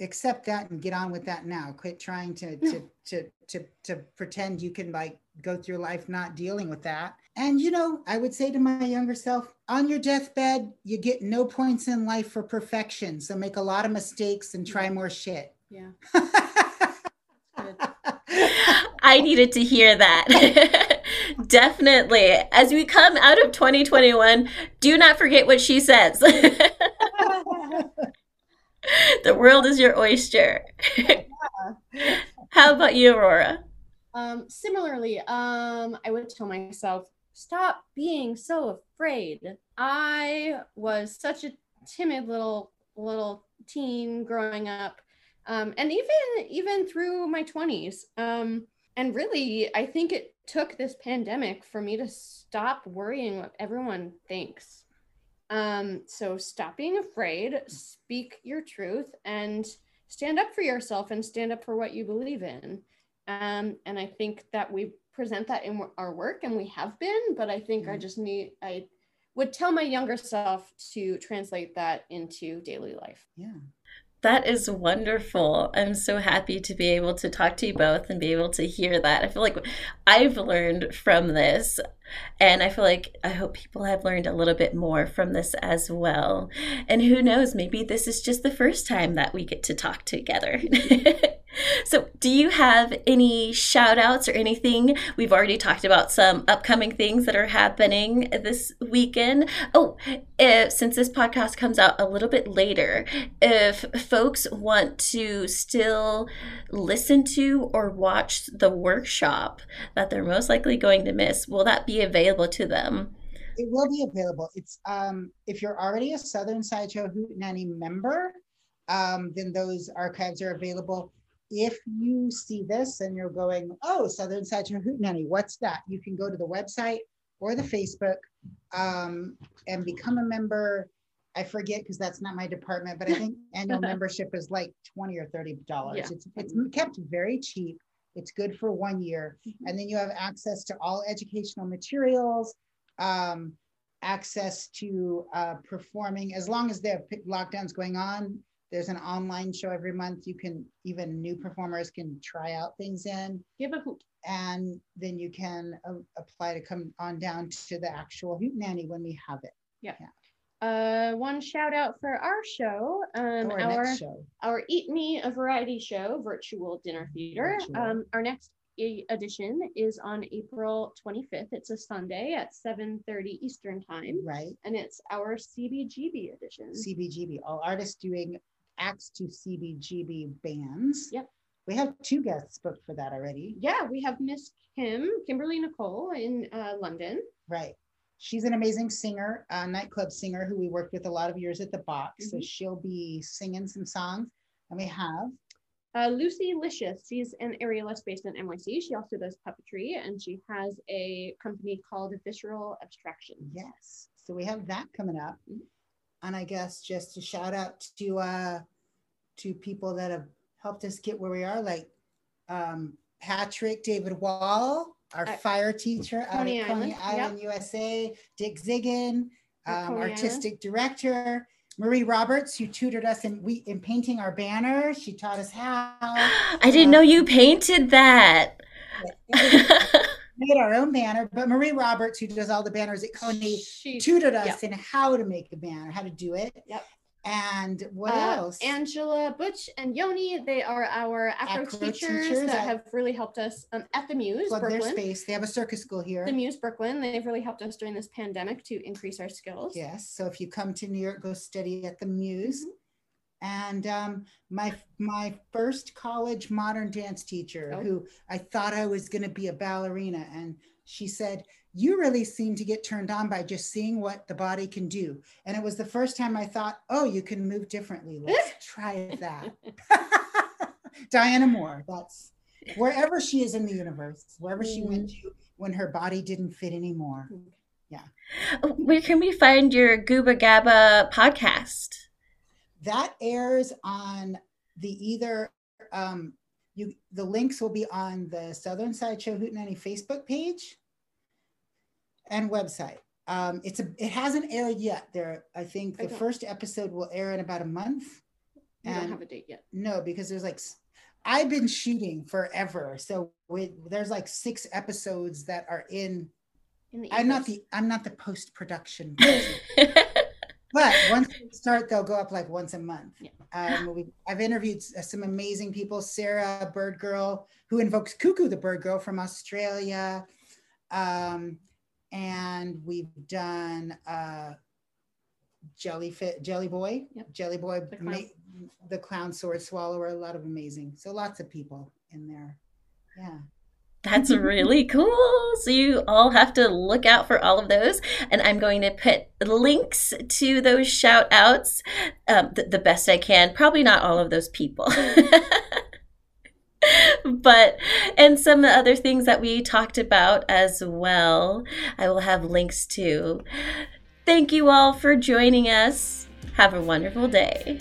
accept that and get on with that now. Quit trying to to to to to pretend you can like go through life not dealing with that. And you know, I would say to my younger self, on your deathbed, you get no points in life for perfection. So make a lot of mistakes and try more shit. Yeah. I needed to hear that. Definitely. As we come out of 2021, do not forget what she says. the world is your oyster. How about you, Aurora? Um, similarly, um, I would tell myself, stop being so afraid. I was such a timid little little teen growing up. Um, and even even through my 20s. Um, and really, I think it took this pandemic for me to stop worrying what everyone thinks. Um, so stop being afraid, speak your truth, and stand up for yourself and stand up for what you believe in. Um, and I think that we present that in our work, and we have been. But I think mm-hmm. I just need I would tell my younger self to translate that into daily life. Yeah. That is wonderful. I'm so happy to be able to talk to you both and be able to hear that. I feel like I've learned from this, and I feel like I hope people have learned a little bit more from this as well. And who knows, maybe this is just the first time that we get to talk together. So, do you have any shout outs or anything? We've already talked about some upcoming things that are happening this weekend. Oh, if, since this podcast comes out a little bit later, if folks want to still listen to or watch the workshop that they're most likely going to miss, will that be available to them? it will be available. It's um, if you're already a Southern Sideshow Hootenanny member, um, then those archives are available. If you see this and you're going, oh, Southern Sideshow Hootenanny, what's that? You can go to the website or the Facebook um, and become a member. I forget because that's not my department, but I think annual membership is like 20 or 30 dollars. Yeah. It's it's kept very cheap. It's good for one year. And then you have access to all educational materials, um, access to uh, performing, as long as there are p- lockdowns going on, there's an online show every month. You can, even new performers can try out things in. Give a hoot. And then you can uh, apply to come on down to the actual Hootenanny when we have it. Uh, one shout out for our show, um, Or our show. our Eat Me a Variety Show virtual dinner theater. Virtual. Um, our next edition is on April 25th. It's a Sunday at 7:30 Eastern time, Right. and it's our CBGB edition. CBGB, all artists doing acts to CBGB bands. Yep. We have two guests booked for that already. yeah, we have Miss Kim, Kimberly Nicole in uh, London. Right. She's an amazing singer, a nightclub singer who we worked with a lot of years at the box. So Mhm. she'll be singing some songs. And we have, Uh, Lucy Licious, she's an aerialist based in NYC. She also does puppetry, and she has a company called Visceral Abstraction. yes. So we have that coming up. Mhm. And I guess just to shout out to uh to people that have helped us get where we are, like um Patrick David Wall, our At fire teacher out Coney at Coney Island, yep. USA, Dick Zigun, um, Coney Island. artistic director, Marie Roberts, who tutored us in we in painting our banner. She taught us how. I didn't know you painted that. made our own banner, but Marie Roberts, who does all the banners at Coney, She tutored us Yep. in how to make a banner, how to do it. Yep. And what Uh, else? Angela Butch and Yoni, they are our acro, Acro teachers, teachers that at- have really helped us um, at the Muse plug their Brooklyn. space. They have a circus school here. The Muse Brooklyn, they've really helped us during this pandemic to increase our skills. Yes. So if you come to New York, go study at the Muse. Mm-hmm. And um, my my first college modern dance teacher, Oh. who I thought I was going to be a ballerina, and she said, "You really seem to get turned on by just seeing what the body can do." And it was the first time I thought, "Oh, you can move differently. Let's try that." Diana Moore. That's wherever she is in the universe, wherever she went Mm. to when her body didn't fit anymore. Yeah. Where can we find your Gooba Gabba podcast? that airs on the either um you the links will be on the southern Side Show hootenanny facebook page and website um it's a it hasn't aired yet there i think the first episode will air in about a month We don't have a date yet. no because there's like I've been shooting forever so there's like six episodes that are in In the i'm not the i'm not the post-production but once we start, they'll go up like once a month. Yeah. Um, we, I've interviewed some amazing people. Sarah Bird Girl, who invokes Koo Koo the Bird Girl from Australia, um, and we've done uh, Jellyfit, Jelly Boy, Yep. Jelly Boy, The clown. ma- the Clown Sword Swallower. A lot of amazing. So lots of people in there. Yeah. That's really cool. So you all have to look out for all of those. And I'm going to put links to those shout outs um, th- the best I can. Probably not all of those people. but, and some other things that we talked about as well, I will have links to. Thank you all for joining us. Have a wonderful day.